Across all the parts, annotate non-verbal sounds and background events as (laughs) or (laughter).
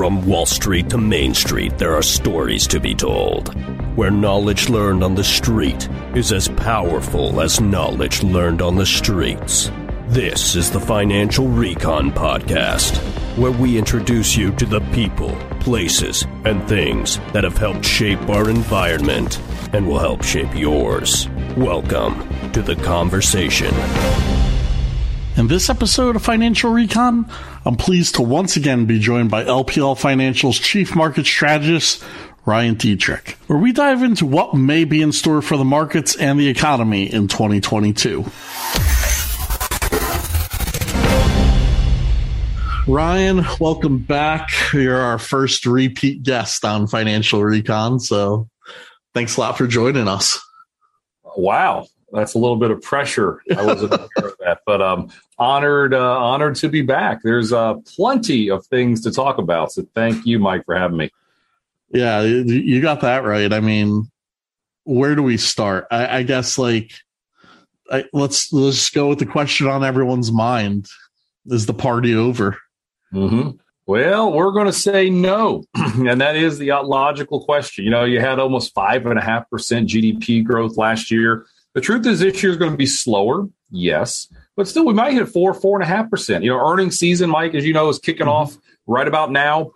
From Wall Street to Main Street, there are stories to be told. Where knowledge learned on the street is as powerful as knowledge learned on the streets. This is the Financial Recon Podcast, where we introduce you to the people, places, and things that have helped shape our environment and will help shape yours. Welcome to the conversation. In this episode of Financial Recon, I'm pleased to once again be joined by LPL Financial's Chief Market Strategist, Ryan Detrick, where we dive into what may be in store for the markets and the economy in 2022. Ryan, welcome back. You're our first repeat guest on Financial Recon, so thanks a lot for joining us. Wow, that's a little bit of pressure. I wasn't (laughs) aware of that, but um, honored, uh, honored to be back. There's uh, plenty of things to talk about. So thank you, Mike, for having me. Yeah, you got that right. I mean, where do we start? I, I guess like I, let's let's go with the question on everyone's mind: Is the party over? Mm-hmm. Well, we're going to say no, (clears throat) and that is the logical question. You know, you had almost five and a half percent GDP growth last year. The truth is, this year is going to be slower, yes, but still, we might hit four, four and a half percent. You know, earnings season, Mike, as you know, is kicking mm-hmm. off right about now.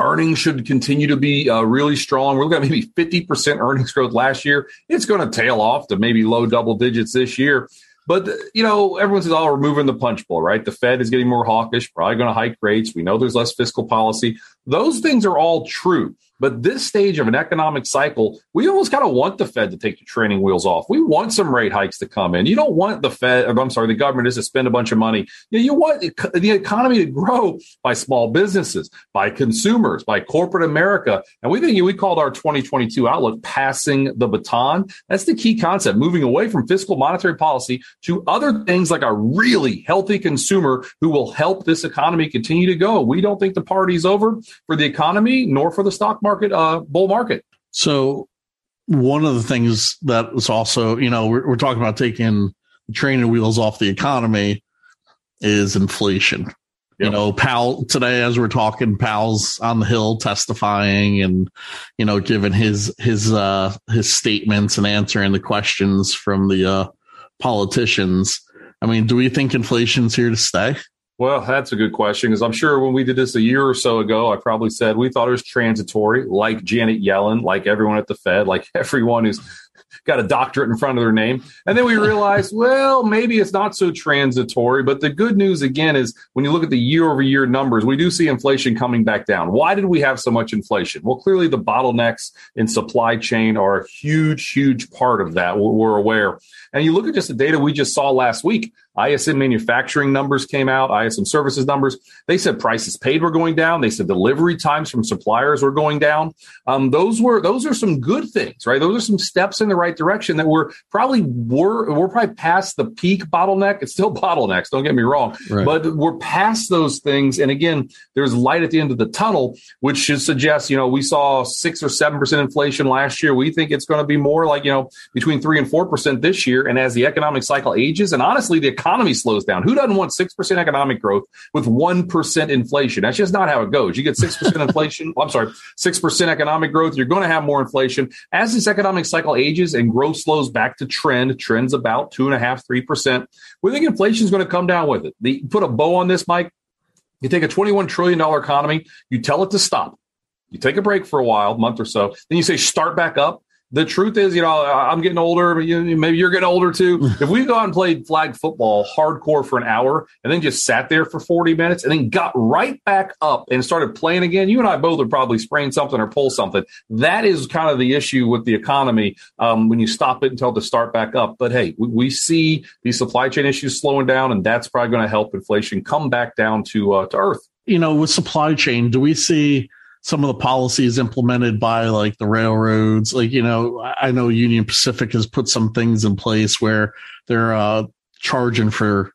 Earnings should continue to be uh, really strong. We're looking at maybe 50% earnings growth last year. It's going to tail off to maybe low double digits this year. But, you know, everyone says, oh, we're moving the punch bowl, right? The Fed is getting more hawkish, probably going to hike rates. We know there's less fiscal policy. Those things are all true. But this stage of an economic cycle, we almost kind of want the Fed to take the training wheels off. We want some rate hikes to come in. You don't want the Fed, I'm sorry, the government is to spend a bunch of money. You, know, you want the economy to grow by small businesses, by consumers, by corporate America. And we think we called our 2022 outlook passing the baton. That's the key concept, moving away from fiscal monetary policy to other things like a really healthy consumer who will help this economy continue to go. We don't think the party's over for the economy nor for the stock market, uh, bull market. So one of the things that was also, you know, we're, we're talking about taking the training wheels off the economy is inflation. Yep. You know, Powell today, as we're talking, Powell's on the Hill testifying and, you know, giving his, his, uh, his statements and answering the questions from the, uh, politicians. I mean, do we think inflation's here to stay? Well, that's a good question because I'm sure when we did this a year or so ago, I probably said we thought it was transitory, like Janet Yellen, like everyone at the Fed, like (laughs) everyone who's got a doctorate in front of their name. And then we realized, well, maybe it's not so transitory. But the good news again is when you look at the year over year numbers, we do see inflation coming back down. Why did we have so much inflation? Well, clearly the bottlenecks in supply chain are a huge, huge part of that. We're aware. And you look at just the data we just saw last week. ISM manufacturing numbers came out, ISM services numbers. They said prices paid were going down. They said delivery times from suppliers were going down. Um, those were those are some good things, right? Those are some steps in the right direction that we're probably were we're probably past the peak bottleneck. It's still (laughs) bottlenecks, don't get me wrong, right. but we're past those things. And again, there's light at the end of the tunnel, which should suggest, you know, we saw six or seven percent inflation last year. We think it's going to be more like, you know, between three and four percent this year. And as the economic cycle ages, and honestly, the economy slows down. Who doesn't want 6% economic growth with 1% inflation? That's just not how it goes. You get 6% (laughs) inflation. I'm sorry, 6% economic growth. You're going to have more inflation. As this economic cycle ages and growth slows back to trend, trends about two and a half, 3%. We think inflation is going to come down with it. The, put a bow on this, Mike. You take a $21 trillion economy, you tell it to stop. You take a break for a while, month or so. Then you say start back up the truth is, you know, I'm getting older. Maybe you're getting older too. (laughs) if we go out and played flag football hardcore for an hour and then just sat there for 40 minutes and then got right back up and started playing again, you and I both would probably sprain something or pull something. That is kind of the issue with the economy um, when you stop it until to start back up. But hey, we, we, see these supply chain issues slowing down, and that's probably going to help inflation come back down to uh, to earth. You know, with supply chain, do we see? Some of the policies implemented by like the railroads. Like, you know, I know Union Pacific has put some things in place where they're uh, charging for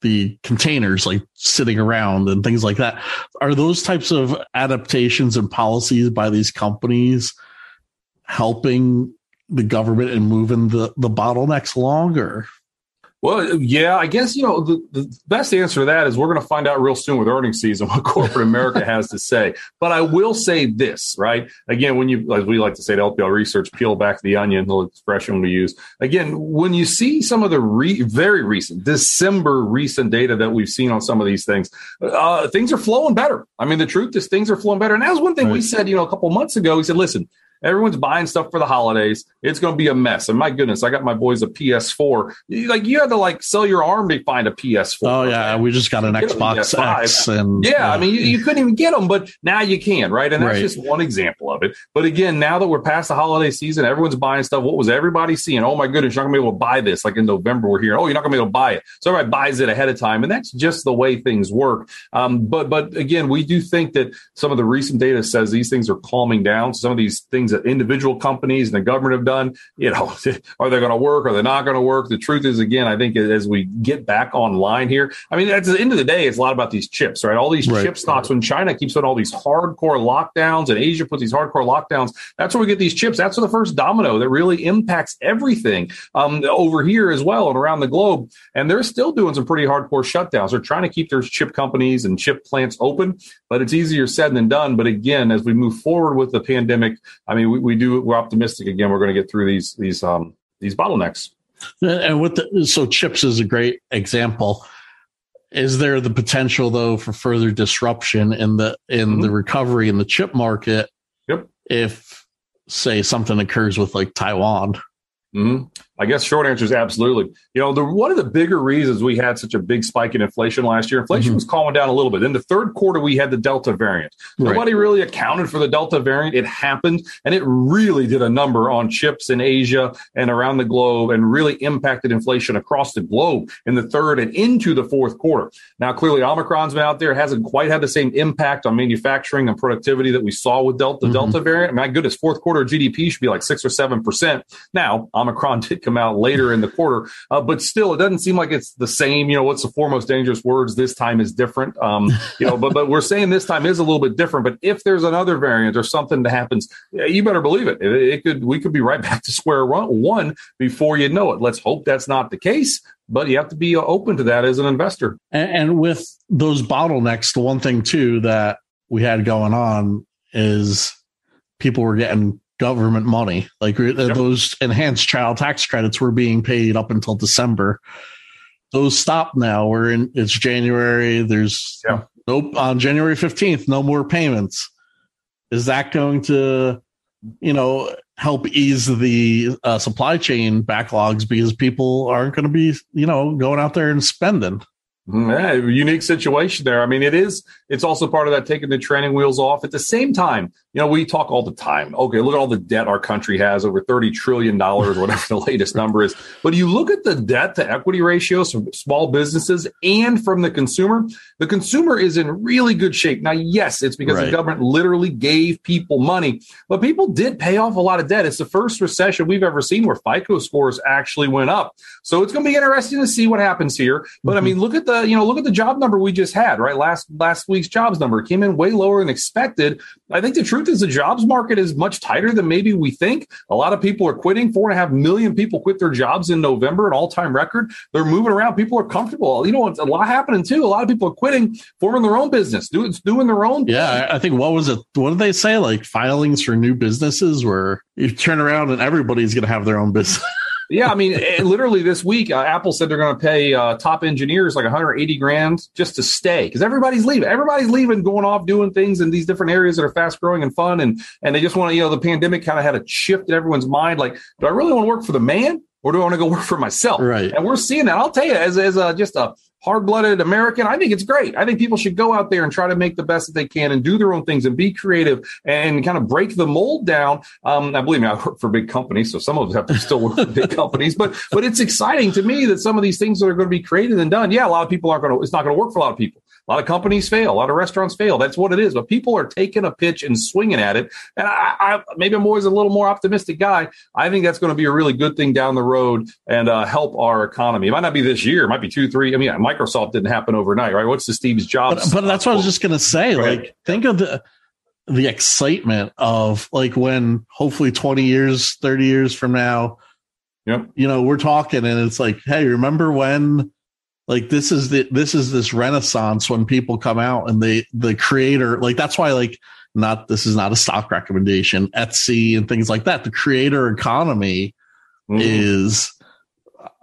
the containers like sitting around and things like that. Are those types of adaptations and policies by these companies helping the government and moving the, the bottlenecks longer? Well, yeah, I guess you know the, the best answer to that is we're going to find out real soon with earnings season (laughs) what corporate America has to say. But I will say this, right? Again, when you, as we like to say at LPL Research, peel back the onion, the expression we use. Again, when you see some of the re, very recent December recent data that we've seen on some of these things, uh, things are flowing better. I mean, the truth is things are flowing better. And that was one thing right. we said, you know, a couple months ago. We said, listen, Everyone's buying stuff for the holidays. It's going to be a mess. And my goodness, I got my boys a PS4. Like you had to like sell your arm to find a PS4. Oh yeah, we just got an Xbox X, and yeah, I mean you, you, couldn't even get them, but now you can, right? And that's right. just one example of it. But again, now that we're past the holiday season, everyone's buying stuff. What was everybody seeing? Oh my goodness, you're not going to be able to buy this. Like in November, we're here. Oh, you're not going to be able to buy it. So everybody buys it ahead of time, and that's just the way things work. Um, but but again, we do think that some of the recent data says these things are calming down. Some of these things that individual companies companies and the government have done. You know, (laughs) are they going to work? Are they not going to work? The truth is, again, I think as we get back online here, I mean, at the end of the day, it's a lot about these chips, right? All these right. chip stocks, when China keeps on all these hardcore lockdowns and Asia puts these hardcore lockdowns, that's where we get these chips. That's the first domino that really impacts everything um, over here as well and around the globe. And they're still doing some pretty hardcore shutdowns. They're trying to keep their chip companies and chip plants open, but it's easier said than done. But again, as we move forward with the pandemic, I mean, we, we do, we're optimistic again. We're going to get through these these um, these bottlenecks. And with the, so chips is a great example. Is there the potential though for further disruption in the in mm-hmm. the recovery in the chip market? Yep. If say something occurs with like Taiwan. Mm-hmm. I guess short answer is absolutely. You know, the, one of the bigger reasons we had such a big spike in inflation last year, inflation mm-hmm. was calming down a little bit. In the third quarter, we had the Delta variant. Right. Nobody really accounted for the Delta variant. It happened, and it really did a number on chips in Asia and around the globe, and really impacted inflation across the globe in the third and into the fourth quarter. Now, clearly, Omicron's been out there, it hasn't quite had the same impact on manufacturing and productivity that we saw with Delta mm-hmm. Delta variant. My goodness, fourth quarter GDP should be like six or seven percent. Now, Omicron did come out later in the quarter. Uh, but still, it doesn't seem like it's the same. You know, what's the four most dangerous words this time is different. Um, you know, but but we're saying this time is a little bit different. But if there's another variant or something that happens, you better believe it. it. It, could we could be right (laughs) back to square one before you know it. Let's hope that's not the case. But you have to be open to that as an investor. and, and with those bottlenecks, the one thing too that we had going on is people were getting government money. Like yep. those enhanced child tax credits were being paid up until December. Those stop now. We're in it's January. There's yep. nope on January 15th, no more payments. Is that going to, you know, help ease the uh, supply chain backlogs because people aren't going to be, you know, going out there and spending? Mm, yeah, unique situation there. I mean, it is. It's also part of that taking the training wheels off. At the same time, you know, we talk all the time. Okay, look at all the debt our country has over thirty trillion dollars, whatever the (laughs) latest number is. But you look at the debt to equity ratios from small businesses and from the consumer. The consumer is in really good shape. Now, yes, it's because right. the government literally gave people money, but people did pay off a lot of debt. It's the first recession we've ever seen where FICO scores actually went up. So it's going to be interesting to see what happens here. But mm-hmm. I mean, look at the you know, look at the job number we just had, right? Last last week's jobs number came in way lower than expected. I think the truth is the jobs market is much tighter than maybe we think. A lot of people are quitting. Four and a half million people quit their jobs in November, an all-time record. They're moving around. People are comfortable. You know, a lot happening too. A lot of people are quitting, forming their own business, doing doing their own. Yeah, I think what was it? What did they say? Like filings for new businesses, where you turn around and everybody's going to have their own business. (laughs) yeah, I mean, eh, literally this week, uh, Apple said they're going to pay uh, top engineers like 180 grand just to stay because everybody's leaving. Everybody's leaving, going off doing things in these different areas that are fast growing and fun, and and they just want to, you know, the pandemic kind of had a shift in everyone's mind. Like, do I really want to work for the man? Or do I want to go (laughs) work for myself? Right. And we're seeing that. I'll tell you, as, as a, just a hard blooded American, I think it's great. I think people should go out there and try to make the best that they can and do their own things and be creative and kind of break the mold down. Um, I believe me, I work for big companies, so some of us have to still work for big (laughs) companies, but, but it's exciting to me that some of these things that are going to be created and done. Yeah, a lot of people aren't going to, it's not going to work for a lot of people. A lot of companies fail. A lot of restaurants fail. That's what it is. But people are taking a pitch and swinging at it. And I, I maybe I'm always a little more optimistic guy. I think that's going to be a really good thing down the road and uh, help our economy. It might not be this year. It might be two, three. I mean, Microsoft didn't happen overnight, right? What's the Steve's Jobs? But, but that's what I was just going to say. Like, think of the the excitement of like when hopefully 20 years, 30 years from now, Yeah. You know, we're talking and it's like, hey, remember when like this is the this is this renaissance when people come out and they the creator like that's why like not this is not a stock recommendation etsy and things like that the creator economy mm. is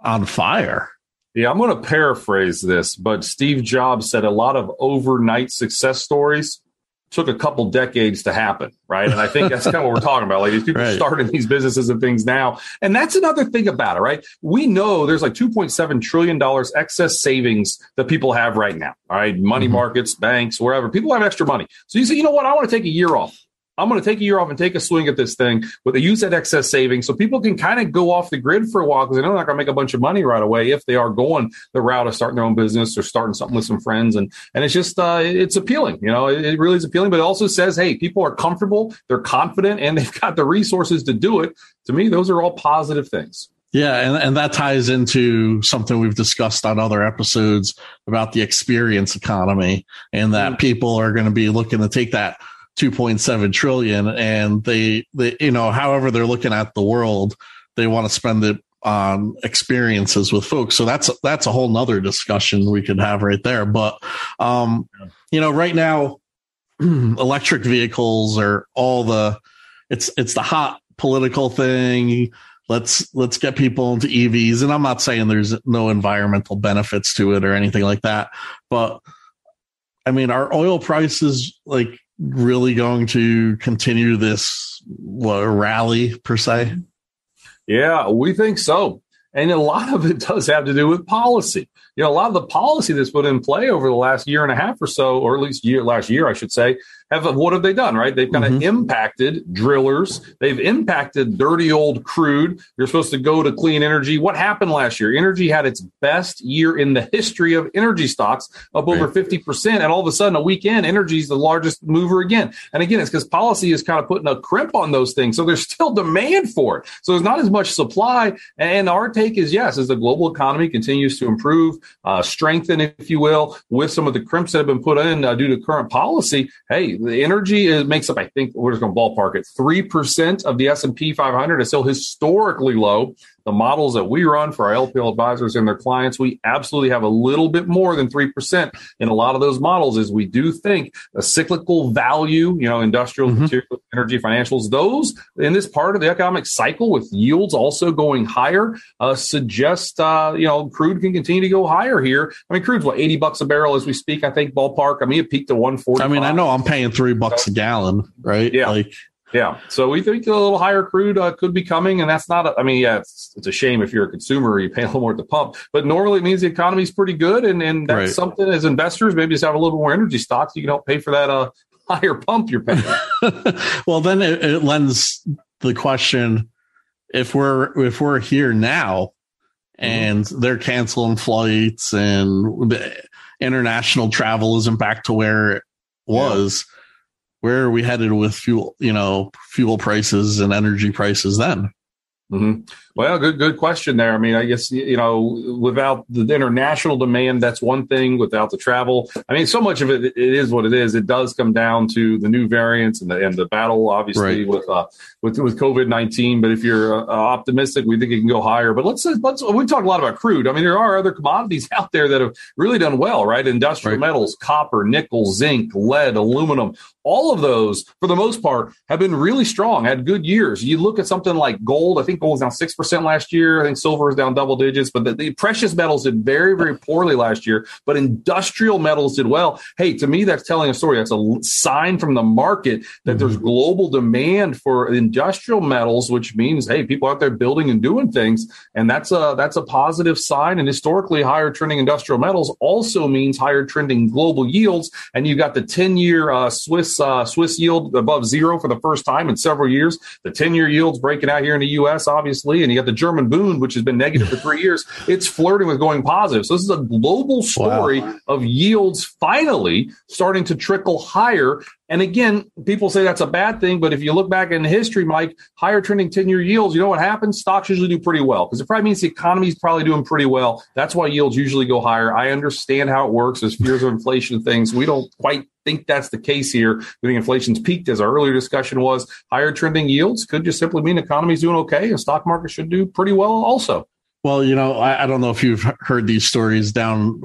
on fire yeah i'm going to paraphrase this but steve jobs said a lot of overnight success stories took a couple decades to happen, right? And I think that's kind of what we're talking about. Like these people right. starting these businesses and things now. And that's another thing about it, right? We know there's like $2.7 trillion excess savings that people have right now. All right. Money mm-hmm. markets, banks, wherever. People have extra money. So you say, you know what? I want to take a year off. I'm going to take a year off and take a swing at this thing with a use that excess savings so people can kind of go off the grid for a while because they know they're not going to make a bunch of money right away if they are going the route of starting their own business or starting something with some friends. And, and it's just, uh, it's appealing. You know, it, it really is appealing, but it also says, hey, people are comfortable, they're confident, and (laughs) they've got the resources to do it. To me, those are all positive things. Yeah, and, and that ties into something we've discussed on other episodes about the experience economy and that mm-hmm. people are going to be looking to take that 2.7 trillion and they, they, you know, however they're looking at the world, they want to spend it on experiences with folks. So that's, that's a whole nother discussion we could have right there. But, um, you know, right now, (clears throat) electric vehicles are all the, it's, it's the hot political thing. Let's, let's get people into EVs. And I'm not saying there's no environmental benefits to it or anything like that, but I mean, our oil prices like really going to continue this what, rally per se? Yeah, we think so. And a lot of it does have to do with policy you know, a lot of the policy that's put in play over the last year and a half or so, or at least year last year, I should say, have what have they done? Right? They've kind of mm-hmm. impacted drillers. They've impacted dirty old crude. You're supposed to go to clean energy. What happened last year? Energy had its best year in the history of energy stocks, up right. over fifty percent, and all of a sudden, a weekend, energy is the largest mover again. And again, it's because policy is kind of putting a crimp on those things, so there's (laughs) still demand for it. So there's not as much supply. And our take is yes, as the global economy continues to improve, uh, strengthen, if you will, with some of the crimps that have been put in uh, due to current policy. Hey, the energy is, makes up, I think, we're just going to ballpark it, three percent of the S and P 500 is still historically low the models that we run for our LPL advisors and their clients, we absolutely have a little bit more than 3% in a lot of those models is we do think a cyclical value, you know, industrial, mm-hmm. material, energy, financials, those in this part of the economic cycle with yields also going higher, uh, suggest, uh, you know, crude can continue to go higher here. I mean, crude's what, 80 bucks a barrel as we speak, I think ballpark. I mean, it peaked to 140. I mean, I know I'm paying three bucks a gallon, right? Yeah. Like, yeah. So we think a little higher crude uh, could be coming, and that's not. A, I mean, yeah, it's, it's a shame if you're a consumer, you pay a little more at the pump. But normally it means the economy is pretty good, and and that's right. something as investors maybe just have a little more energy stocks. You can help pay for that uh, (laughs) higher pump you're paying. (laughs) well, then it, it lends the question: if we're if we're here now, mm-hmm. and mm-hmm. they're canceling flights, and international travel isn't back to where it was. Yeah where are we headed with fuel, you know, fuel prices and energy prices then? Mm-hmm. Well, good good question there. I mean, I guess you know, without the international demand, that's one thing. Without the travel, I mean, so much of it, it is what it is. It does come down to the new variants and the and the battle, obviously, right. with uh, with with COVID nineteen. But if you're uh, optimistic, we think it can go higher. But let's let's we talk a lot about crude. I mean, there are other commodities (laughs) out there that have really done well, right? Industrial right. metals, copper, nickel, zinc, lead, aluminum, all of those, for the most part, have been really strong, had good years. You look at something like gold, I think gold was down 6% last year. I think silver was down double digits, but the, the, precious metals did very, very poorly last year, but industrial metals did well. Hey, to me, that's telling a story. That's a sign from the market that mm-hmm. there's global demand for industrial metals, which means, hey, people out there building and doing things. And that's a, that's a positive sign. And historically, higher trending industrial metals also means higher trending global yields. And you've got the 10 year uh, Swiss uh, Swiss yield above zero for the first time in several years. The 10 year yield's breaking out here in the U.S., obviously. And you got the German Bund, which has been negative for three years. (laughs) It's flirting with going positive. So this is a global story wow. of yields finally starting to trickle higher And again, people say that's a bad thing, but if you look back in history, Mike, higher trending 10 year yields, you know what happens? Stocks usually do pretty well because it probably means the economy is probably doing pretty well. That's why yields usually go higher. I understand how it works. There's fears of inflation and things. We don't quite think that's the case here. We think inflation's peaked, as our earlier discussion was. Higher trending yields could just simply mean the economy's doing okay. The stock market should do pretty well also. Well, you know, I, I don't know if you've heard these stories down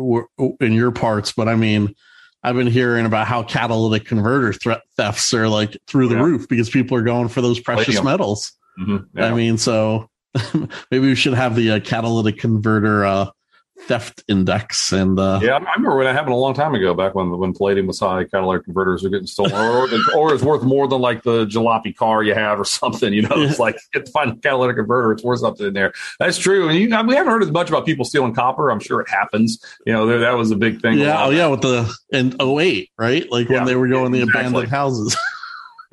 in your parts, but I mean, I've been hearing about how catalytic converter thefts are like through the yeah. roof because people are going for those precious Palladium. metals. Mm-hmm. Yeah. I mean, so (laughs) maybe we should have the uh, catalytic converter uh, theft index. And uh, yeah, I remember when it happened a long time ago, back when when palladium was high, catalytic converters were getting stolen, or, or it's worth more than like the jalopy car you have or something. You know, it's (laughs) like get find a catalytic converter, it's worth something in there. That's true. And you, we haven't heard as much about people stealing copper. I'm sure it happens. You know, there, that was a big thing. Yeah, oh yeah, with the in 08, right? Like yeah, when they were going the exactly. abandoned houses. (laughs)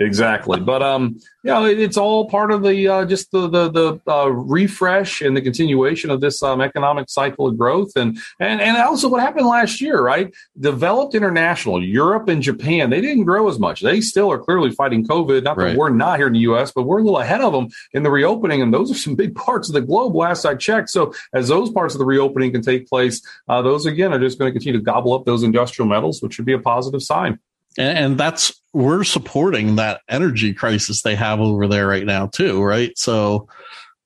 exactly. But um, you know, it's all part of the uh, just the the, the uh, refresh and the continuation of this um, economic cycle of growth, and and and also what happened last year, right? Developed international, Europe and Japan, they didn't grow as much. They still are clearly fighting COVID. Not right. that we're not here in the U.S., but we're a little ahead of them in the reopening, and those are some (laughs) big parts of the globe. Last I checked, so as those parts of the reopening can take place, uh, those again are just going to continue to gobble up those industrial metals, which should be a positive sign and, and that's we're supporting that energy crisis they have over there right now too, right? So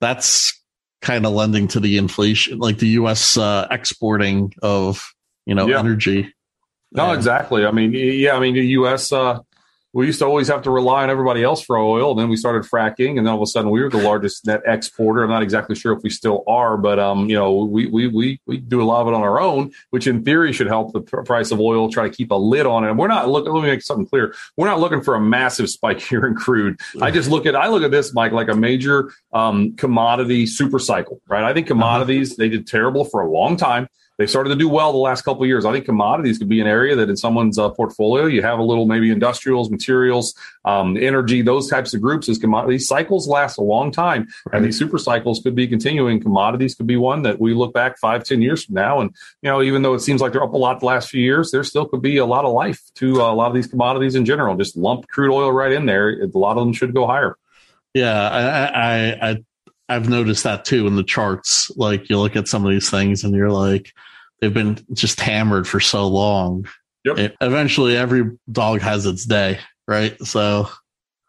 that's kind of lending to the inflation, like the U.S. Uh, exporting of you know yeah. energy. No, exactly. I mean, yeah, I mean the U.S. Uh, we used to always have to rely on everybody else for oil. And then we started fracking, and then all of a sudden we were the largest net exporter. I'm not exactly sure if we still are, but um, you know, we we we we do a lot of it on our own, which in theory should help the price of oil. Try to keep a lid on it. And we're not looking. Let me make something clear. We're not looking for a massive spike (laughs) here in crude. I just look at I look at this, Mike, like a major um, commodity super cycle, right? I think commodities they did terrible for a long time they started to do well the last couple of years. I think commodities could be an area that in someone's uh, portfolio, you have a little maybe industrials, materials, um, energy, those types of groups as commodities. Cycles last a long time. Right. And these super cycles could be continuing. Commodities could be one that we look back five, ten years from now. And, you know, even though it seems like they're up a lot the last few years, there still could be a lot of life to uh, a lot of these commodities in general. Just lump crude oil right in there. A lot of them should go higher. Yeah, I, I, I I've noticed that too in the charts. Like you look at some of these things and you're like, they've been just hammered for so long. Yep. It, eventually, every dog has its day, right? So,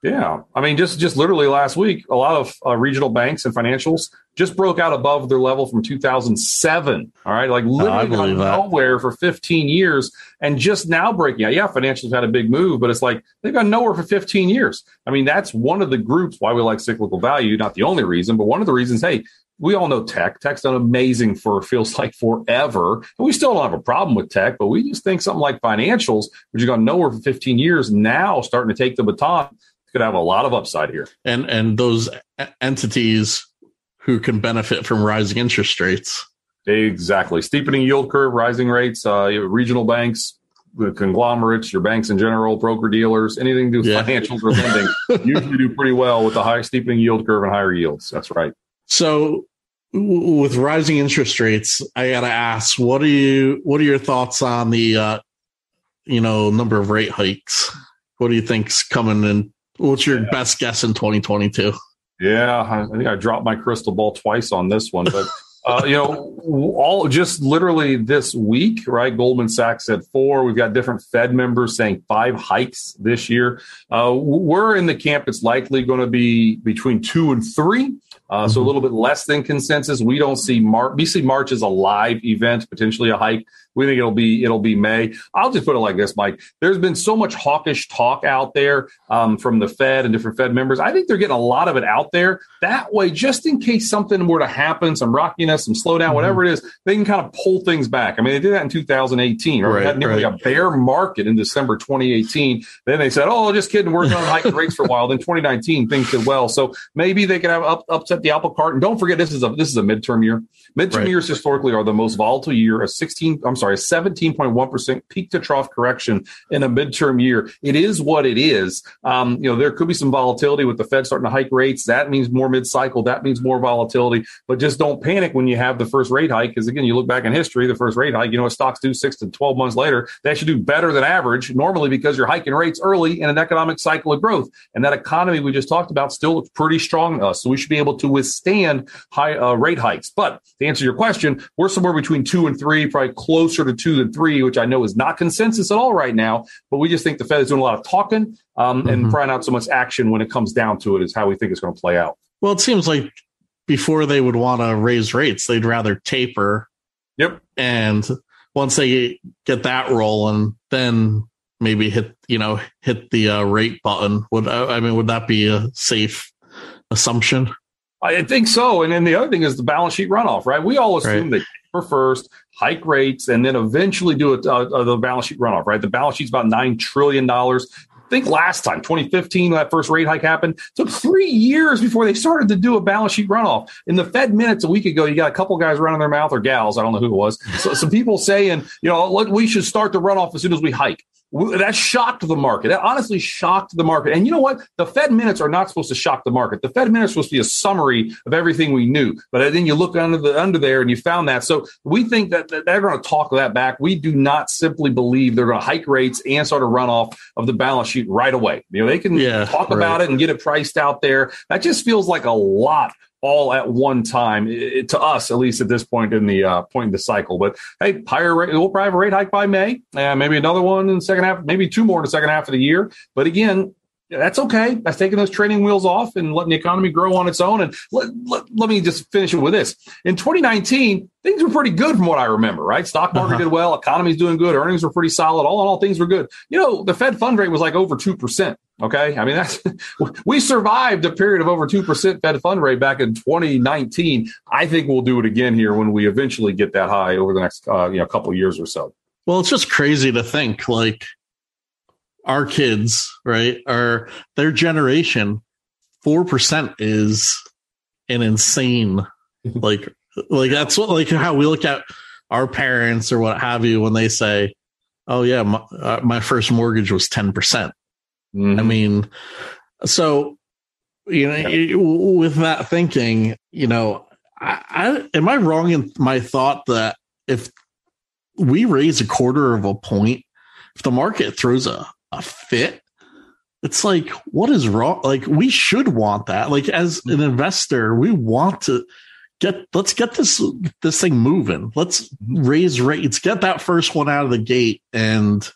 yeah, I mean, just just literally last week, a lot of uh, regional banks and financials just broke out above their level from 2007. All right, like literally nowhere for 15 years, and just now breaking out. Yeah, financials had a big move, but it's like they've gone nowhere for 15 years. I mean, that's one of the groups why we like cyclical value. Not the only reason, but one of the reasons. Hey, we all know tech. Tech's done amazing for feels like forever. And we still don't have a problem with tech, but we just think something like financials, which have gone nowhere for 15 years, now starting to take the baton, could have a lot of upside here. And and those entities who can benefit from rising interest rates. Exactly. Steepening yield curve, rising rates, uh, regional banks, the conglomerates, your banks in general, broker dealers, anything to do with yeah. financials or lending (laughs) usually do pretty well with the high steepening yield curve and higher yields. That's right. So with rising interest rates, I got to ask, what are you, what are your thoughts on the, uh, you know, number of rate hikes? What do you think's coming in? What's your yeah. best guess in 2022? Yeah, I think I dropped my crystal ball twice on this one, but (laughs) uh, you know, all just literally this week, right? Goldman Sachs said four. We've got different Fed members saying five hikes this year. Uh, we're in the camp. It's likely going to be between two and three. Uh, mm-hmm. So a little bit less than consensus. We don't see March. We see March as a live event, potentially a hike. We think it'll be it'll be May. I'll just put it like this, Mike. There's been so much hawkish talk out there um, from the Fed and different Fed members. I think they're getting a lot of it out there. That way, just in case something were to happen, some rockiness, some slowdown, mm-hmm. whatever it is, they can kind of pull things back. I mean, they did that in 2018. Right? right we had nearly right. a bear market in December 2018. Then they said, "Oh, just kidding, we're going to hike rates for a while." Then 2019, things did well. So maybe they could have up, upset the apple cart. And don't forget, this is a this is a midterm year. Midterm right. years historically are the most volatile year. A 16, I'm sorry, a 17.1% peak to trough correction in a midterm year. It is what it is. Um, you know, there could be some volatility with the Fed starting to hike rates. That means more mid cycle. That means more volatility. But just don't panic when when you have the first rate hike, because again, you look back in history, the first rate hike, you know what stocks do six to 12 months later, they actually do better than average normally because you're hiking rates early in an economic cycle of growth. And that economy we just talked about still looks pretty strong to us. So we should be able to withstand high uh, rate hikes. But to answer your question, we're somewhere between two and three, probably closer to two than three, which I know is not consensus at all right now. But we just think the Fed is doing a lot of talking um, mm-hmm. and probably not so much action when it comes down to it is how we think it's going to play out. Well, it seems like before they would want to raise rates, they'd rather taper. Yep. And once they get that rolling, then maybe hit you know hit the uh, rate button. Would I mean would that be a safe assumption? I think so. And then the other thing is the balance sheet runoff, right? We all assume right. that taper first, hike rates, and then eventually do it, uh, uh, the balance sheet runoff, right? The balance sheet's about $9 trillion think last time, 2015, when that first rate hike happened, took three years before they started to do a balance sheet runoff. In the Fed minutes a week ago, you got a couple guys running their mouth or gals, I don't know who it was. So, some people saying, you know, we should start the runoff as soon as we hike. That shocked the market. That honestly shocked the market. And you know what? The Fed minutes are not supposed to shock the market. The Fed minutes are supposed to be a summary of everything we knew. But then you look under the under there and you found that. So we think that, that they're going to talk that back. We do not simply believe they're going to hike rates and start a runoff of the balance sheet right away. You know, they can yeah, talk right. about it and get it priced out there. That just feels like a lot all at one time it, to us, at least at this point in the uh, point in the cycle. But hey, higher rate, we'll probably have a rate hike by May, and maybe another one in the second half, maybe two more in the second half of the year. But again, that's okay. That's taking those training wheels off and letting the economy grow on its own. And let, let, let me just finish it with this. In 2019, things were pretty good from what I remember, right? Stock market uh-huh. did well, economy's doing good, earnings were pretty solid. All in all, things were good. You know, the Fed fund rate was like over 2%. Okay. I mean, that's, (laughs) we survived a period of over 2% Fed fund rate back in 2019. I think we'll do it again here when we eventually get that high over the next, uh, you know, couple years or so. Well, it's just crazy to think like our kids, right, are their generation, 4% is an insane, (laughs) like, like that's what, like how we look at our parents or what have you when they say, oh, yeah, my, uh, my first mortgage was 10%. percent mm hmm I mean, so, you know, yeah. with that thinking, you know, I, I, am I wrong in my thought that if we raise a quarter of a point, if the market throws a, a fit? It's like what is wrong? Like we should want that. Like as an investor we want to get let's get this this thing moving. Let's raise rates. Get that first one out of the gate and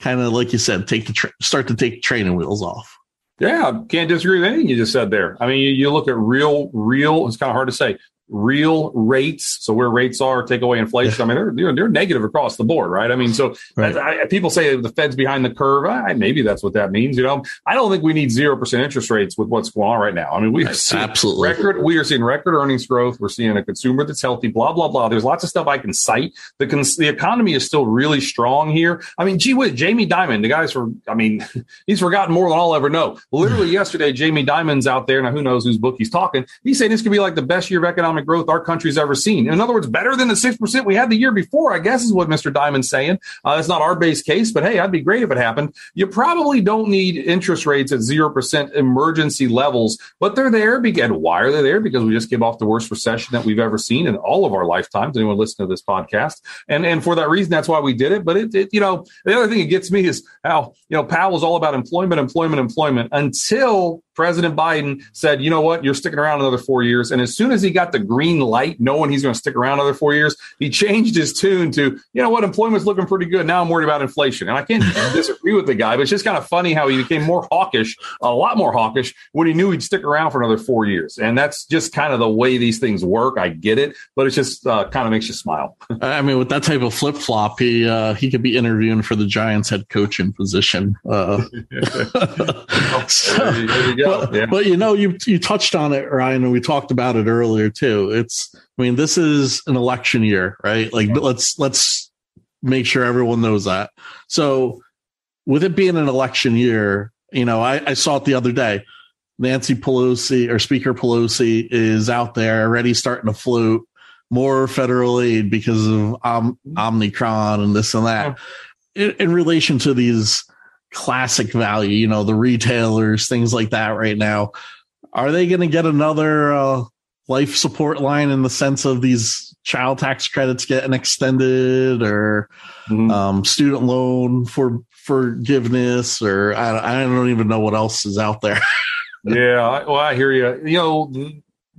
kind of like you said take the tra- start to take training wheels off. Yeah can't disagree with anything you just said there. I mean you, you look at real real it's kind of hard to say real rates. So where rates are, take away inflation. I mean, they're, they're, negative across the board, right? I mean, so right. I, people say the Fed's behind the curve. I, maybe that's what that means. You know, I don't think we need zero percent interest rates with what's going on right now. I mean, we are seeing absolutely record. We are seeing record earnings growth. We're seeing a consumer that's healthy. Blah blah blah. There's lots of stuff I can cite. The cons- the economy is still really strong here. I mean, gee whiz, Jamie Dimon, the guys for. I mean, (laughs) he's forgotten more than I'll ever know. Literally (laughs) yesterday, Jamie Dimon's out there. Now, who knows whose book he's talking? He's saying this could be like the best year of economic growth our country's ever seen. In other words, better than the 6% we had the year before, I guess is what Mr. Dimon's saying. Uh, that's not our base case, but hey, that'd be great if it happened. You probably don't need interest rates at 0% emergency levels, but they're there. And why are they there? Because we just came off the worst recession that we've ever seen in all of our lifetimes. Anyone listen to this podcast? And, and for that reason, that's why we did it. But it, it you know, the other thing that gets me is how, you know, Powell was all about employment, employment, employment until President Biden said, you know what, you're sticking around another four years. And as soon as he got the green light, knowing he's going to stick around another four years, he changed his tune to, you know what, employment's looking pretty good. Now I'm worried about inflation. And I can't (laughs) disagree with the guy, but it's just kind of funny how he became more hawkish, a lot more hawkish when he knew he'd stick around for another four years. And that's just kind of the way these things work. I get it, but it just uh, kind of makes you smile. (laughs) I mean, with that type of flip flop, he, uh, he could be interviewing for the Giants head coaching position. Uh, (laughs) so, there you, there you but, yeah. but you know, you you touched on it, Ryan, and we talked about it earlier too. It's, I mean, this is an election year, right? Like, let's let's make sure everyone knows that. So, with it being an election year, you know, I, I saw it the other day. Nancy Pelosi or Speaker Pelosi is out there already starting to float more federal aid because of um, Omicron and this and that. In, in relation to these classic value, you know, the retailers, things like that right now. Are they going to get another uh, life support line in the sense of these child tax credits getting extended or mm-hmm. um, student loan for forgiveness or I, I don't even know what else is out there. (laughs) yeah, well, I hear you. You know,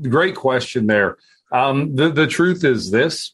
great question there. Um, the the truth is this: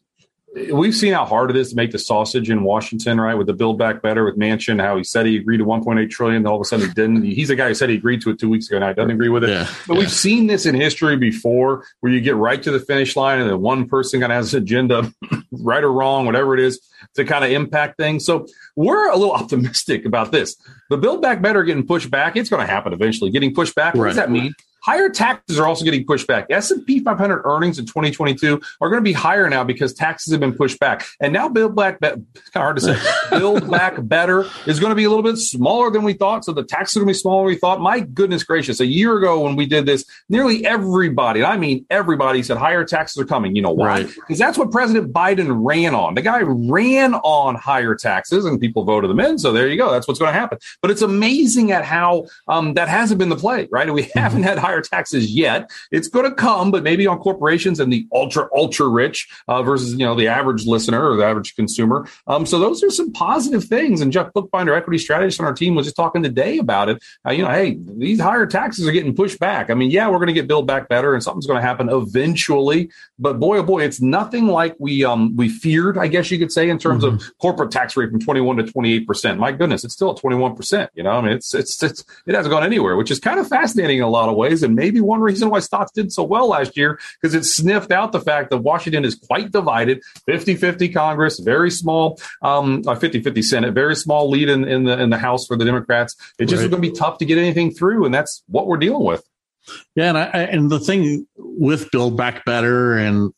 we've seen how hard it is to make the sausage in Washington, right? With the Build Back Better with Manchin, how he said he agreed to 1.8 trillion, all of a sudden he didn't. He's the guy who said he agreed to it two weeks ago, and I doesn't agree with it. Yeah, but yeah. we've seen this in history before, where you get right to the finish line, and then one person kind of has an agenda, (laughs) right or wrong, whatever it is, to kind of impact things. So we're a little optimistic about this. The Build Back Better getting pushed back, it's going to happen eventually. Getting pushed back, what right. does that mean? Higher taxes are also getting pushed back. S&P 500 earnings in 2022 are going to be higher now because taxes have been pushed back. And now Build Back, of hard to say, (laughs) Build Back Better is going to be a little bit smaller than we thought. So the taxes are going to be smaller than we thought. My goodness gracious. A year ago when we did this, nearly everybody, I mean everybody said higher taxes are coming. You know why? Because right. that's what President Biden ran on. The guy ran on higher taxes and people voted them in. So there you go. That's what's going to happen. But it's amazing at how um, that hasn't been the play, right? We haven't had higher taxes yet. It's going to come, but maybe on corporations and the ultra, ultra rich uh, versus, you know, the average listener or the average consumer. Um, so those are some positive things. And Jeff Buchbinder, equity strategist on our team, was just talking today about it. Uh, you know, hey, these higher taxes are getting pushed back. I mean, yeah, we're going to get Build Back Better and something's going to happen eventually. But boy, oh boy, it's nothing like we um, we feared, I guess you could say, in terms mm-hmm. of corporate tax rate from 21 to 28 percent. My goodness, it's still at 21 percent. You know, I mean, it's, it's it's it hasn't gone anywhere, which is kind of fascinating in a lot of ways and maybe one reason why stocks did so well last year because it sniffed out the fact that Washington is quite divided 50 50 Congress, very small, um, 50 50 Senate, very small lead in, in, the, in the House for the Democrats. It just right. is going to be tough to get anything through, and that's what we're dealing with. Yeah, and I, and the thing with Build Back Better and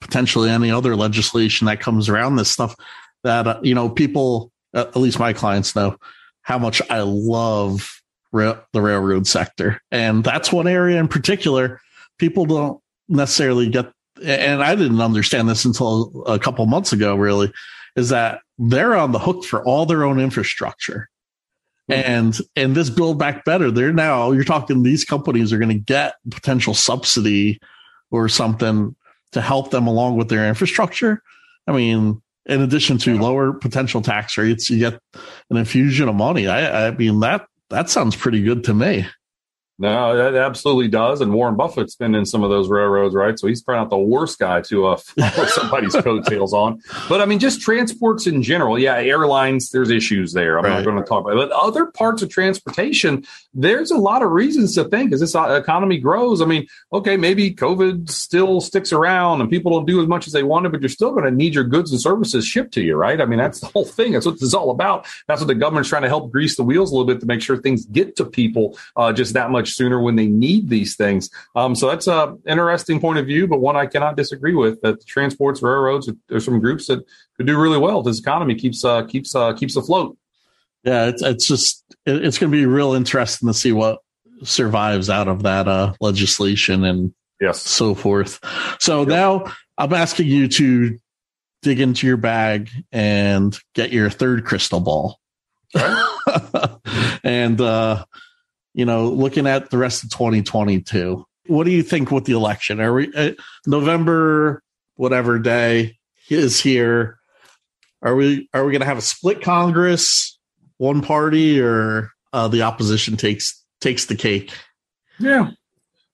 potentially any other legislation that comes around this stuff that uh, you know people, at least my clients know how much I love the railroad sector. And that's one area in particular people don't necessarily get. And I didn't understand this until a couple months ago, really, is that they're on the hook for all their own infrastructure. Mm-hmm. And and this build back better, they're now you're talking these companies are going to get potential subsidy or something to help them along with their infrastructure. I mean, in addition to lower potential tax rates, you get an infusion of money. I, I mean that that sounds pretty good to me. No, that absolutely does. And Warren Buffett's been in some of those railroads, right? So he's probably not the worst guy to uh, (laughs) follow somebody's (laughs) coattails on. But I mean, just transports in general. Yeah, airlines, there's issues there. I'm right. not going to talk about it. But other parts of transportation, there's a lot of reasons to think as this uh, economy grows. I mean, okay, maybe COVID still sticks around and people don't do as much as they wanted, but you're still going to need your goods and services shipped to you, right? I mean, that's the whole thing. That's what this is all about. That's what the government's trying to help grease the wheels a little bit to make sure things get to people uh, just that much sooner when they need these things. Um, so that's an interesting point of view, but one I cannot disagree with. That transports, railroads, there's some groups that could do really well if this economy keeps uh, keeps uh, keeps afloat. Yeah, it's it's just it's going to be real interesting to see what survives out of that uh, legislation and yes, so forth. So yep. now I'm asking you to dig into your bag and get your third crystal ball. Right. (laughs) and uh, you know, looking at the rest of 2022, what do you think with the election? Are we uh, November whatever day is here? Are we are we going to have a split Congress, one party, or uh, the opposition takes takes the cake? Yeah.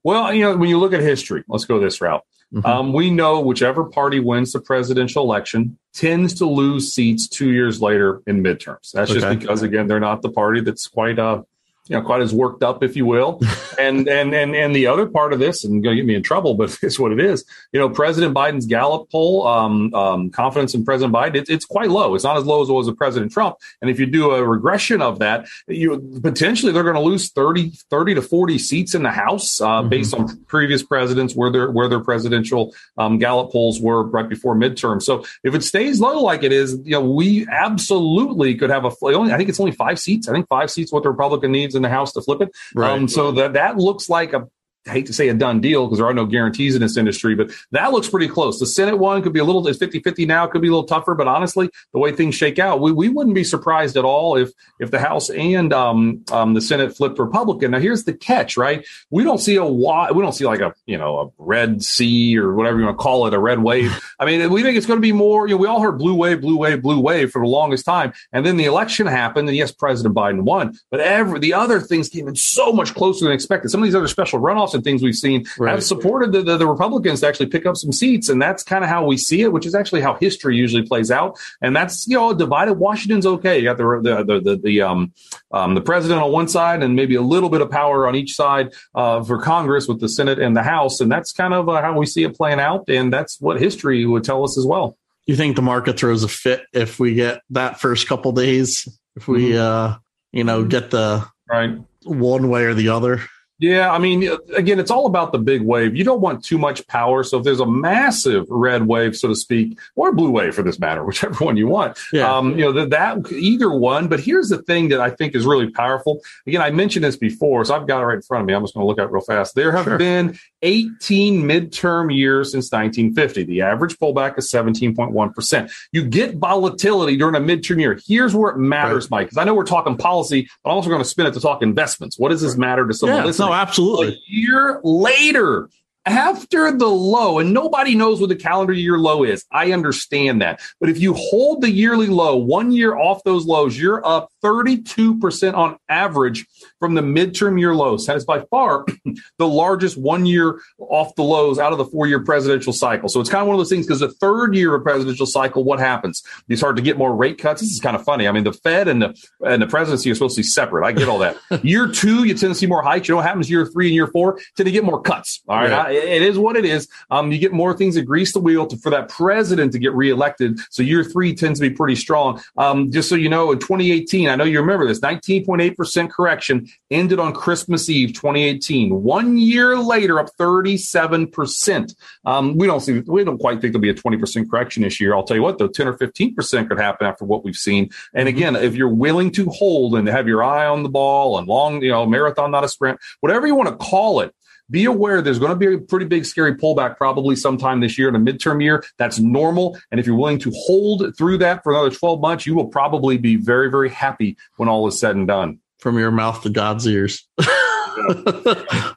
Well, you know, when you look at history, let's go this route. Mm-hmm. Um, we know whichever party wins the presidential election tends to lose seats two years later in midterms. That's okay. just because, again, they're not the party that's quite uh, you know, quite as worked up, if you will. (laughs) and and and and the other part of this, and going to get me in trouble, but (laughs) it's what it is. You know, President Biden's Gallup poll, um, um, confidence in President Biden, it's quite low. It's not as low as it was with President Trump. And if you do a regression of that, you potentially they're going to lose 30, 30 to forty seats in the House uh, mm-hmm. based on previous presidents where their where their presidential um, Gallup polls were right before midterm. So if it stays low like it is, you know, we absolutely could have a. Only, I think it's only five seats. I think five seats what the Republican needs in the House to flip it. Right. Um, so that that looks like a I hate to say a done deal because there are no guarantees in this industry, but that looks pretty close. The Senate one could be a little, it's 50 50 now, could be a little tougher, but honestly, the way things shake out, we, we wouldn't be surprised at all if if the House and um, um, the Senate flipped Republican. Now, here's the catch, right? We don't see a we don't see like a, you know, a red sea or whatever you want to call it, a red wave. I mean, we think it's going to be more, you know, we all heard blue wave, blue wave, blue wave for the longest time. And then the election happened, and yes, President Biden won, but every the other things came in so much closer than expected. Some of these other special runoffs and things we've seen right. have supported the, the, the, Republicans to actually pick up some seats. And that's kind of how we see it, which is actually how history usually plays out. And that's, you know, divided. Washington's okay. You got the, the, the, the, the um, um, the president on one side and maybe a little bit of power on each side uh, for Congress with the Senate and the House. And that's kind of uh, how we see it playing out. And that's what history would tell us as well. You think the market throws a fit if we get that first couple days? If we, mm-hmm. uh, you know, get the right one way or the other? Yeah, I mean, again, it's all about the big wave. You don't want too much power. So if there's a massive red wave, so to speak, or blue wave for this matter, (laughs) whichever one you want, yeah. um, you know, that, that either one. But here's the thing that I think is really powerful. Again, I mentioned this before, so I've got it right in front of me. I'm just going to look at it real fast. There have sure. been 18 midterm years since 1950. The average pullback is 17.1%. You get volatility during a midterm year. Here's where it matters, right. Mike, because I know we're talking policy, but I'm also going to spin it to talk investments. What does this matter to someone yeah, listening? No, absolutely. A year later, after the low, and nobody knows what the calendar year low is. I understand that. But if you hold the yearly low one year off those lows, you're up 32% on average from the midterm year lows. That is by far (clears throat) the largest one year off the lows out of the four year presidential cycle. So it's kind of one of those things because the third year of presidential cycle, what happens? You start to get more rate cuts. This is kind of funny. I mean, the Fed and the and the presidency are supposed to be separate. I get all that. (laughs) year two, you tend to see more hikes. You know what happens year three and year four? Tend to get more cuts. All right. right. it is what it is. Um, you get more things that grease the wheel to, for that president to get reelected. So year three tends to be pretty strong. Um, just so you know, in 2018, I know you remember this 19.8% correction ended on Christmas Eve 2018. One year later, up 37%. Um, we don't see, we don't quite think there'll be a 20% correction this year. I'll tell you what, though, 10 or 15% could happen after what we've seen. And mm-hmm. again, if you're willing to hold and have your eye on the ball and long, you know, marathon, not a sprint, whatever you want to call it, be aware there's going to be a pretty big scary pullback probably sometime this year in a midterm year. That's normal. And if you're willing to hold through that for another 12 months, you will probably be very, very happy when all is said and done. From your mouth to God's ears. (laughs) I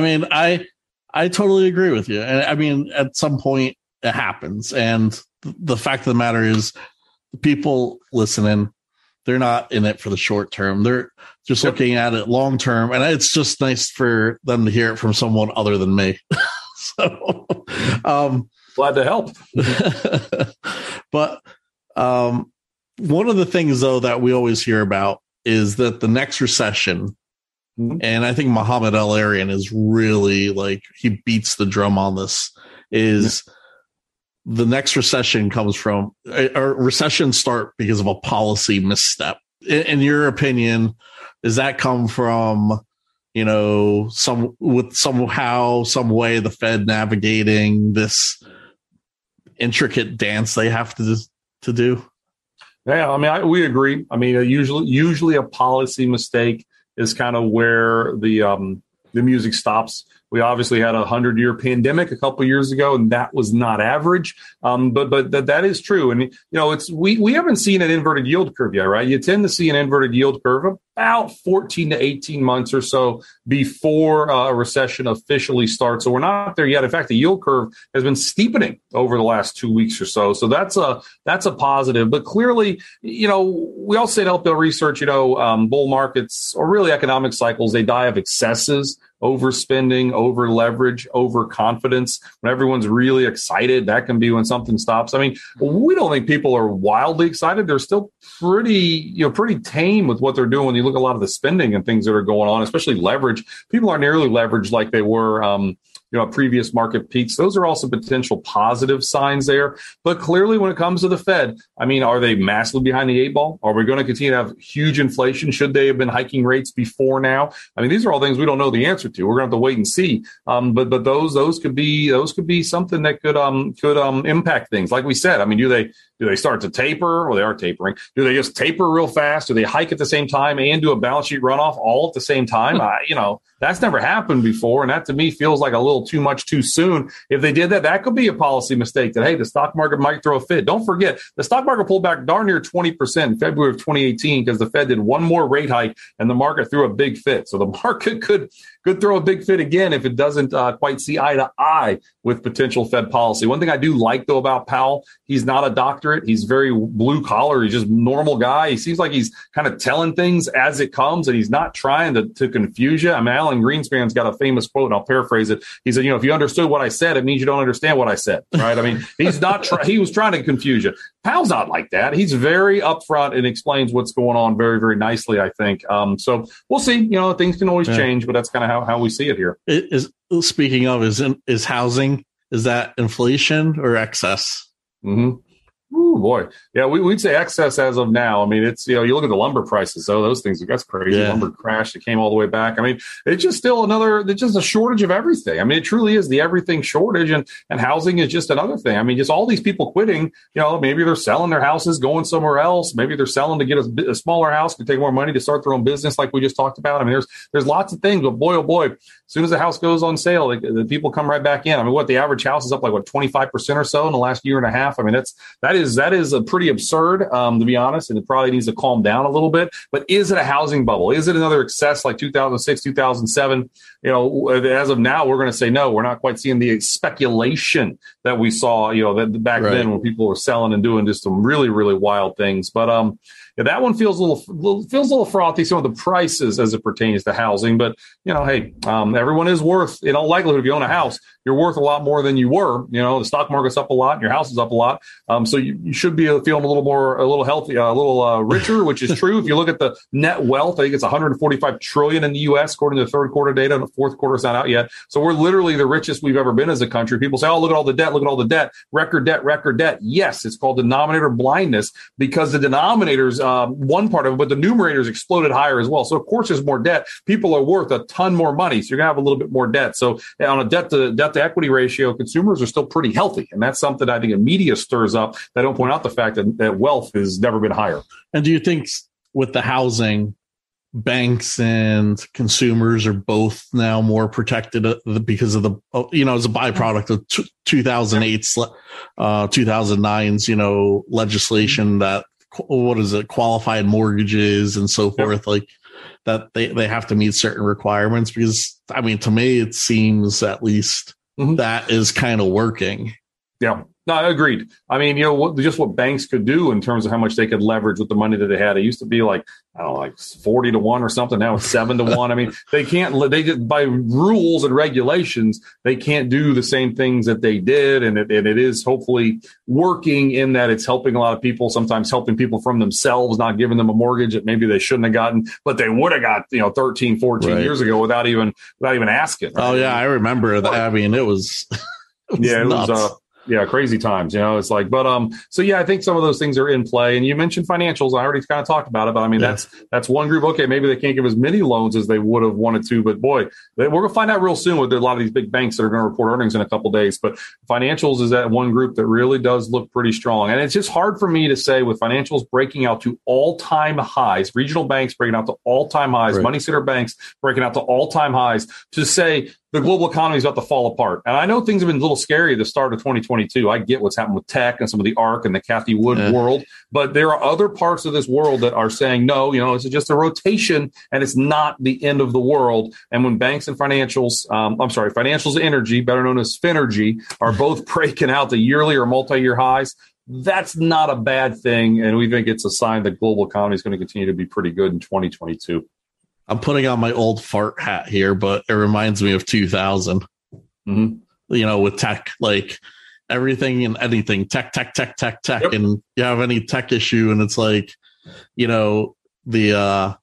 mean, I I totally agree with you. And I mean, at some point it happens. And the fact of the matter is the people listening, they're not in it for the short term. They're just yep. looking at it long term. And it's just nice for them to hear it from someone other than me. (laughs) so, um, glad to help. (laughs) but um, one of the things, though, that we always hear about is that the next recession, mm-hmm. and I think Mohamed El-Erian is really like he beats the drum on this, is the next recession comes from or recessions start because of a policy misstep. In, in, your opinion, does that come from you know some with somehow some way the Fed navigating this intricate dance they have to to do? Yeah, I mean, I, we agree. I mean, usually usually a policy mistake is kind of where the um, the music stops. We obviously had a hundred year pandemic a couple years ago, and that was not average. Um, but but that, that is true, and you know it's we we haven't seen an inverted yield curve yet, right? You tend to see an inverted yield curve about 14 to 18 months or so before uh, a recession officially starts. So we're not there yet. In fact, the yield curve has been steepening over the last two weeks or so. So that's a that's a positive. But clearly, you know, we all say at LPL Research, you know, um, bull markets or really economic cycles, they die of excesses overspending, over leverage, overconfidence. When everyone's really excited, that can be when something stops. I mean, we don't think people are wildly excited. They're still pretty, you know, pretty tame with what they're doing. When you look at a lot of the spending and things that are going on, especially leverage, people aren't nearly leveraged like they were. Um, you know, previous market peaks. Those are also potential positive signs there. But clearly, when it comes to the Fed, I mean, are they massively behind the eight ball? Are we going to continue to have huge inflation? Should they have been hiking rates before now? I mean, these are all things we don't know the answer to. We're going to have to wait and see. Um, but but those those could be those could be something that could um could um impact things. Like we said, I mean, do they do they start to taper? Well, they are tapering. Do they just taper real fast? Do they hike at the same time and do a balance sheet runoff all at the same time? Hmm. I, you know, That's never happened before. And that to me feels like a little too much too soon. If they did that, that could be a policy mistake that, hey, the stock market might throw a fit. Don't forget, the stock market pulled back darn near 20% in February of 2018 because the Fed did one more rate hike and the market threw a big fit. So the (laughs) market could could throw a big fit again if it doesn't uh, quite see eye to eye with potential Fed policy. One thing I do like though about Powell, he's not a doctorate. He's very blue collar. He's just normal guy. He seems like he's kind of telling things as it comes, and he's not trying to, to confuse you. I mean, Alan Greenspan's got a famous quote, and I'll paraphrase it. He said, "You know, if you understood what I said, it means you don't understand what I said." Right? I mean, he's not. Try- he was trying to confuse you. Powell's not like that. He's very upfront and explains what's going on very, very nicely. I think. Um, so we'll see. You know, things can always yeah. change, but that's kind of how, how we see it here. It is speaking of is is housing is that inflation or excess? Mm-hmm. Oh boy, yeah, we, would say excess as of now. I mean, it's you know, you look at the lumber prices, though; those things that's crazy. Yeah. Lumber crashed; it came all the way back. I mean, it's just still another. It's just a shortage of everything. I mean, it truly is the everything shortage, and and housing is just another thing. I mean, just all these people quitting. You know, maybe they're selling their houses, going somewhere else. Maybe they're selling to get a, a smaller house to take more money to start their own business, like we just talked about. I mean, there's there's lots of things, but boy, oh boy, as soon as the house goes on sale, the, the people come right back in. I mean, what the average house is up like what twenty five percent or so in the last year and a half. I mean, that's that is that is a pretty absurd, um, to be honest, and it probably needs to calm down a little bit. But is it a housing bubble? Is it another excess like 2006, 2007? You know, as of now, we're going to say no. We're not quite seeing the speculation that we saw, you know, that back right. then when people were selling and doing just some really, really wild things. But um, yeah, that one feels a little feels a little frothy. Some of the prices as it pertains to housing, but you know, hey, um, everyone is worth in all likelihood. If you own a house, you're worth a lot more than you were. You know, the stock market's up a lot, and your house is up a lot. Um, so you, you, should be feeling a little more, a little healthy, a little uh, richer, which is true. if you look at the net wealth, I think it's 145 trillion in the U.S. according to the third quarter data, and the fourth quarter's not out yet. So we're literally the richest we've ever been as a country. People say, "Oh, look at all the debt! Look at all the debt! Record debt! Record debt!" Yes, it's called denominator blindness because the denominators. Um, one part of it, but the numerators exploded higher as well. So of course, there's more debt. People are worth a ton more money, so you're gonna have a little bit more debt. So on a debt to debt to equity ratio, consumers are still pretty healthy, and that's something I think the media stirs up. They don't point out the fact that, that wealth has never been higher. And do you think with the housing? banks and consumers are both now more protected uh, because of the uh, you know as a byproduct of 2008's uh 2009's you know legislation that what is it qualified mortgages and so forth yep. like that they they have to meet certain requirements because i mean to me it seems at least mm-hmm. that is kind of working yeah no, agreed. I mean, you know, what, just what banks could do in terms of how much they could leverage with the money that they had. It used to be like, I don't know, like 40 to one or something. Now it's seven to (laughs) one. I mean, they can't, they just by rules and regulations, they can't do the same things that they did. And it, and it is hopefully working in that it's helping a lot of people, sometimes helping people from themselves, not giving them a mortgage that maybe they shouldn't have gotten, but they would have got, you know, 13, 14 right. years ago without even, without even asking. Right? Oh, yeah. I remember that. I mean, it was, (laughs) it was yeah, it nuts. was, uh, yeah, crazy times. You know, it's like, but um, so yeah, I think some of those things are in play. And you mentioned financials. I already kind of talked about it, but I mean, yeah. that's that's one group. Okay, maybe they can't give as many loans as they would have wanted to, but boy, they, we're gonna find out real soon with a lot of these big banks that are going to report earnings in a couple days. But financials is that one group that really does look pretty strong, and it's just hard for me to say with financials breaking out to all time highs, regional banks breaking out to all time highs, right. money center banks breaking out to all time highs, to say the global economy is about to fall apart. And I know things have been a little scary at the start of 2022. I get what's happened with tech and some of the ARK and the Cathie Wood yeah. world, but there are other parts of this world that are saying, no, you know, it's just a rotation and it's not the end of the world. And when banks and financials, um, I'm sorry, financials energy, better known as Finergy, are (laughs) both breaking out the yearly or multi year highs, that's not a bad thing. And we think it's a sign that global economy is going to continue to be pretty good in 2022. I'm putting on my old fart hat here, but it reminds me of 2000. Mm-hmm. You know, with tech, like everything and anything, tech, tech, tech, tech, tech, yep. and you have any tech issue, and it's like, you know, the uh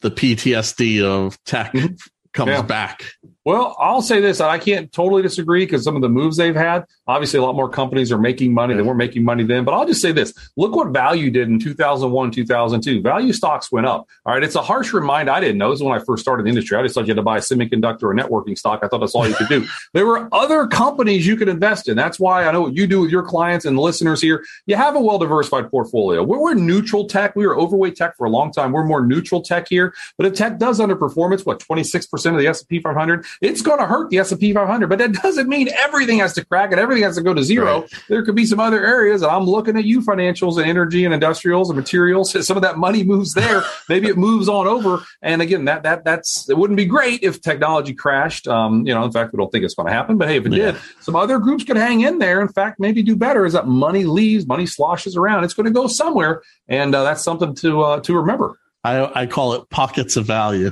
the PTSD of tech mm-hmm. comes yeah. back. Well, I'll say this: I can't totally disagree because some of the moves they've had. Obviously, a lot more companies are making money. They weren't making money then. But I'll just say this: look what value did in 2001, 2002. Value stocks went up. All right, it's a harsh reminder. I didn't know this when I first started the industry. I just thought you had to buy a semiconductor or networking stock. I thought that's all you could do. (laughs) there were other companies you could invest in. That's why I know what you do with your clients and listeners here. You have a well diversified portfolio. We're, we're neutral tech. We were overweight tech for a long time. We're more neutral tech here. But if tech does underperform, it's what 26 percent of the S and P 500. It's going to hurt the S&P 500, but that doesn't mean everything has to crack and everything has to go to zero. Right. There could be some other areas. I'm looking at you financials and energy and industrials and materials. (laughs) Some of that money moves there. (laughs) Maybe it moves on over. And again, that that that's it wouldn't be great if technology crashed. Um, you know, in fact, we don't think it's going to happen. But hey, if it yeah. did, some other groups could hang in there. In fact, maybe do better. As that money leaves, money sloshes around. It's going to go somewhere, and uh, that's something to uh, to remember. I, I call it pockets of value.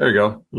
There you go. (laughs)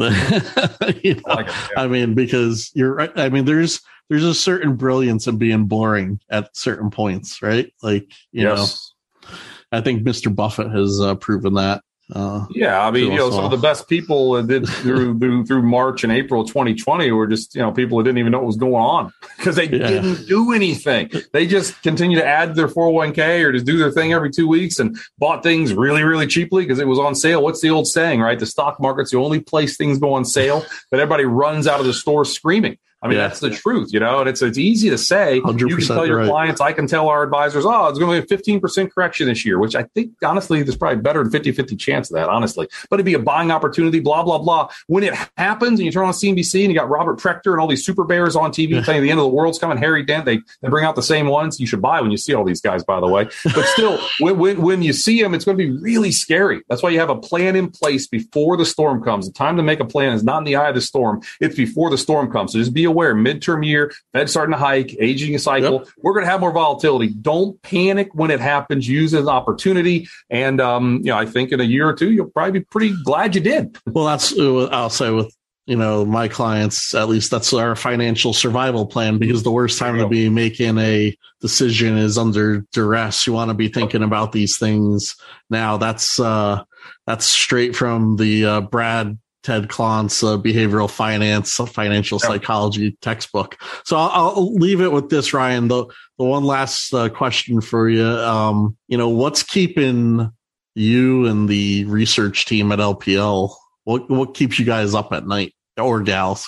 you know, I, like it, yeah. I mean, because you're right. I mean, there's there's a certain brilliance in being boring at certain points, right? Like, you yes. know, I think Mr. Buffett has uh, proven that. Uh, yeah, I mean, you know, some of the best people did through, (laughs) through through March and April 2020 were just you know people who didn't even know what was going on (laughs) because they yeah. didn't do anything. They just continue to add their 401k or just do their thing every two weeks and bought things really really cheaply because it was on sale. What's the old saying, right? The stock market's the only place things go on sale, but everybody runs out of the store screaming. I mean, yeah. that's the truth, you know, and it's it's easy to say. You can tell your right. clients, I can tell our advisors, oh, it's going to be a 15% correction this year, which I think, honestly, there's probably better than 50 50 chance of that, honestly. But it'd be a buying opportunity, blah, blah, blah. When it happens and you turn on CNBC and you got Robert Prechter and all these super bears on TV saying the end of the world's coming, Harry Dent, they, they bring out the same ones. You should buy when you see all these guys, by the way. But still, (laughs) when, when, when you see them, it's going to be really scary. That's why you have a plan in place before the storm comes. The time to make a plan is not in the eye of the storm, it's before the storm comes. So just be aware, midterm year, Fed starting to hike, aging cycle. Yep. We're going to have more volatility. Don't panic when it happens. Use it as an opportunity. And, um, you know, I think in a year or two, you'll probably be pretty glad you did. Well, that's, uh, I'll say with, you know, my clients, at least that's our financial survival plan because the worst time to be making a decision is under duress. You want to be thinking about these things now. That's, uh, that's straight from the uh, Brad Ted Klontz uh, behavioral finance, financial psychology textbook. So I'll, I'll, leave it with this, Ryan. The the one last uh, question for you. Um, you know, what's keeping you and the research team at LPL? What what keeps you guys up at night or gals?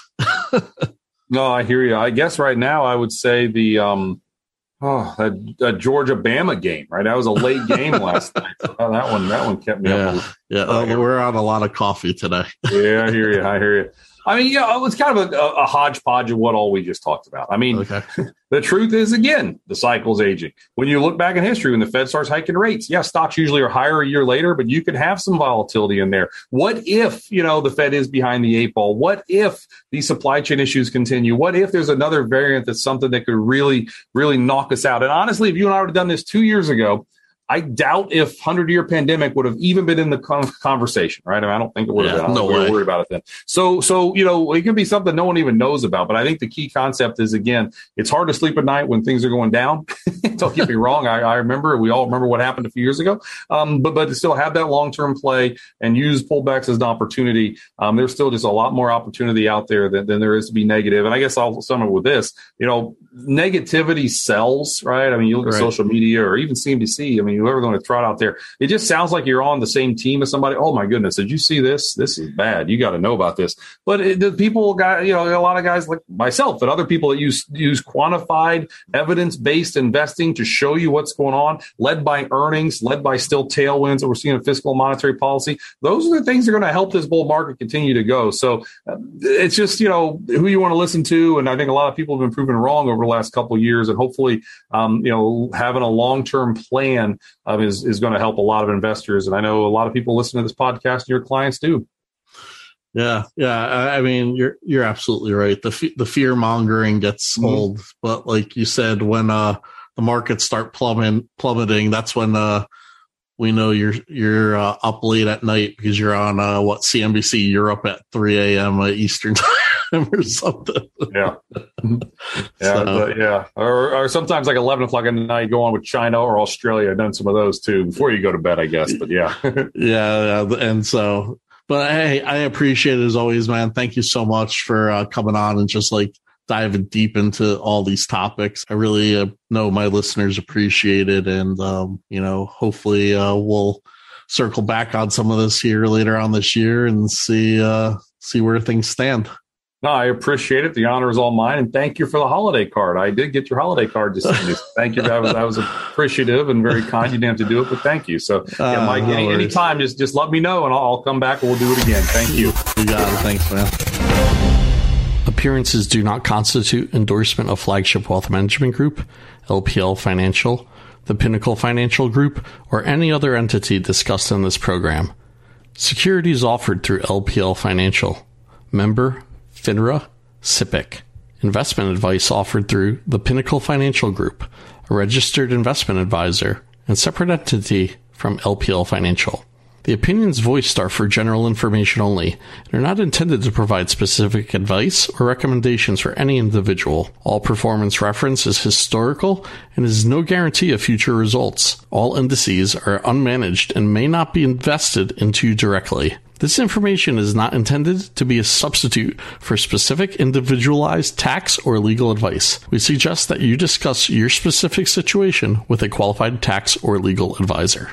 (laughs) no, I hear you. I guess right now I would say the um, Oh, that, that Georgia Bama game, right? That was a late game (laughs) last night. Oh, that one, that one kept me yeah, up. Yeah, uh, we're on a lot of coffee today. yeah, I hear you. I hear you. I mean, yeah, oh, it was kind of a, a, hodgepodge of what all we just talked about. I mean, okay. (laughs) the truth is, again, the cycle's aging. When you look back in history, when the Fed starts hiking rates, yeah, stocks usually are higher a year later, but you could have some volatility in there. What if, you know, the Fed is behind the eight ball? What if these supply chain issues continue? What if there's another variant that's something that could really, really knock us out? And honestly, if you and I would have done this two years ago, I doubt if hundred year pandemic would have even been in the conversation, right? I, mean, I don't think it would have yeah, been. No we way. worried about it then. So, so you know, it can be something no one even knows about. But I think the key concept is again, it's hard to sleep at night when things are going down. (laughs) don't get me wrong. I, I, remember we all remember what happened a few years ago. Um, but but to still have that long term play and use pullbacks as an opportunity, um, there's still just a lot more opportunity out there than, than there is to be negative. And I guess I'll sum it with this. You know, negativity sells, right? I mean, you look right. at social media or even CNBC. I mean, whoever going to throw it out there, it just sounds like you're on the same team as somebody. Oh my goodness, did you see this? This is bad. You got to know about this. But it, the people got, you know, a lot of guys like myself and other people that use use quantified, evidence based investing to show you what's going on, led by earnings, led by still tailwinds that we're seeing in fiscal monetary policy. Those are the things that are going to help this bull market continue to go. So uh, it's just you know who you want to listen to, and I think a lot of people have been proven wrong over the last couple of years, and hopefully, um, you know, having a long term plan um, is is going to help a lot of investors. And I know a lot of people listen to this podcast. And your clients do. Yeah, yeah. I mean, you're you're absolutely right. The the fear mongering gets mm-hmm. old, but like you said, when uh the markets start plummeting, plummeting, that's when uh we know you're you're uh, up late at night because you're on uh, what CNBC Europe at 3 a.m. Uh, Eastern (laughs) time or something. Yeah. (laughs) Yeah. So. yeah. Or, or sometimes like 11 o'clock at night, go on with China or Australia. I've done some of those too before you go to bed, I guess. But (laughs) yeah. yeah. And so, But hey, I appreciate it as always, man. Thank you so much for uh, coming on and just like diving deep into all these topics. I really uh, know my listeners appreciate it, and um, you know, hopefully, uh, we'll circle back on some of this here later on this year and see uh, see where things stand. No, I appreciate it. The honor is all mine, and thank you for the holiday card. I did get your holiday card just (laughs) thank you. That was that was appreciative and very kind. You didn't have to do it, but thank you. So, yeah, uh, Mike, no any, anytime, just just let me know, and I'll, I'll come back and we'll do it again. Thank you. You got it. Thanks, man. Appearances do not constitute endorsement of Flagship Wealth Management Group, LPL Financial, the Pinnacle Financial Group, or any other entity discussed in this program. Securities offered through LPL Financial. Member FINRA, SIPC. Investment advice offered through the Pinnacle Financial Group, a registered investment advisor and separate entity from LPL Financial. The opinions voiced are for general information only and are not intended to provide specific advice or recommendations for any individual. All performance reference is historical and is no guarantee of future results. All indices are unmanaged and may not be invested into directly. This information is not intended to be a substitute for specific individualized tax or legal advice. We suggest that you discuss your specific situation with a qualified tax or legal advisor.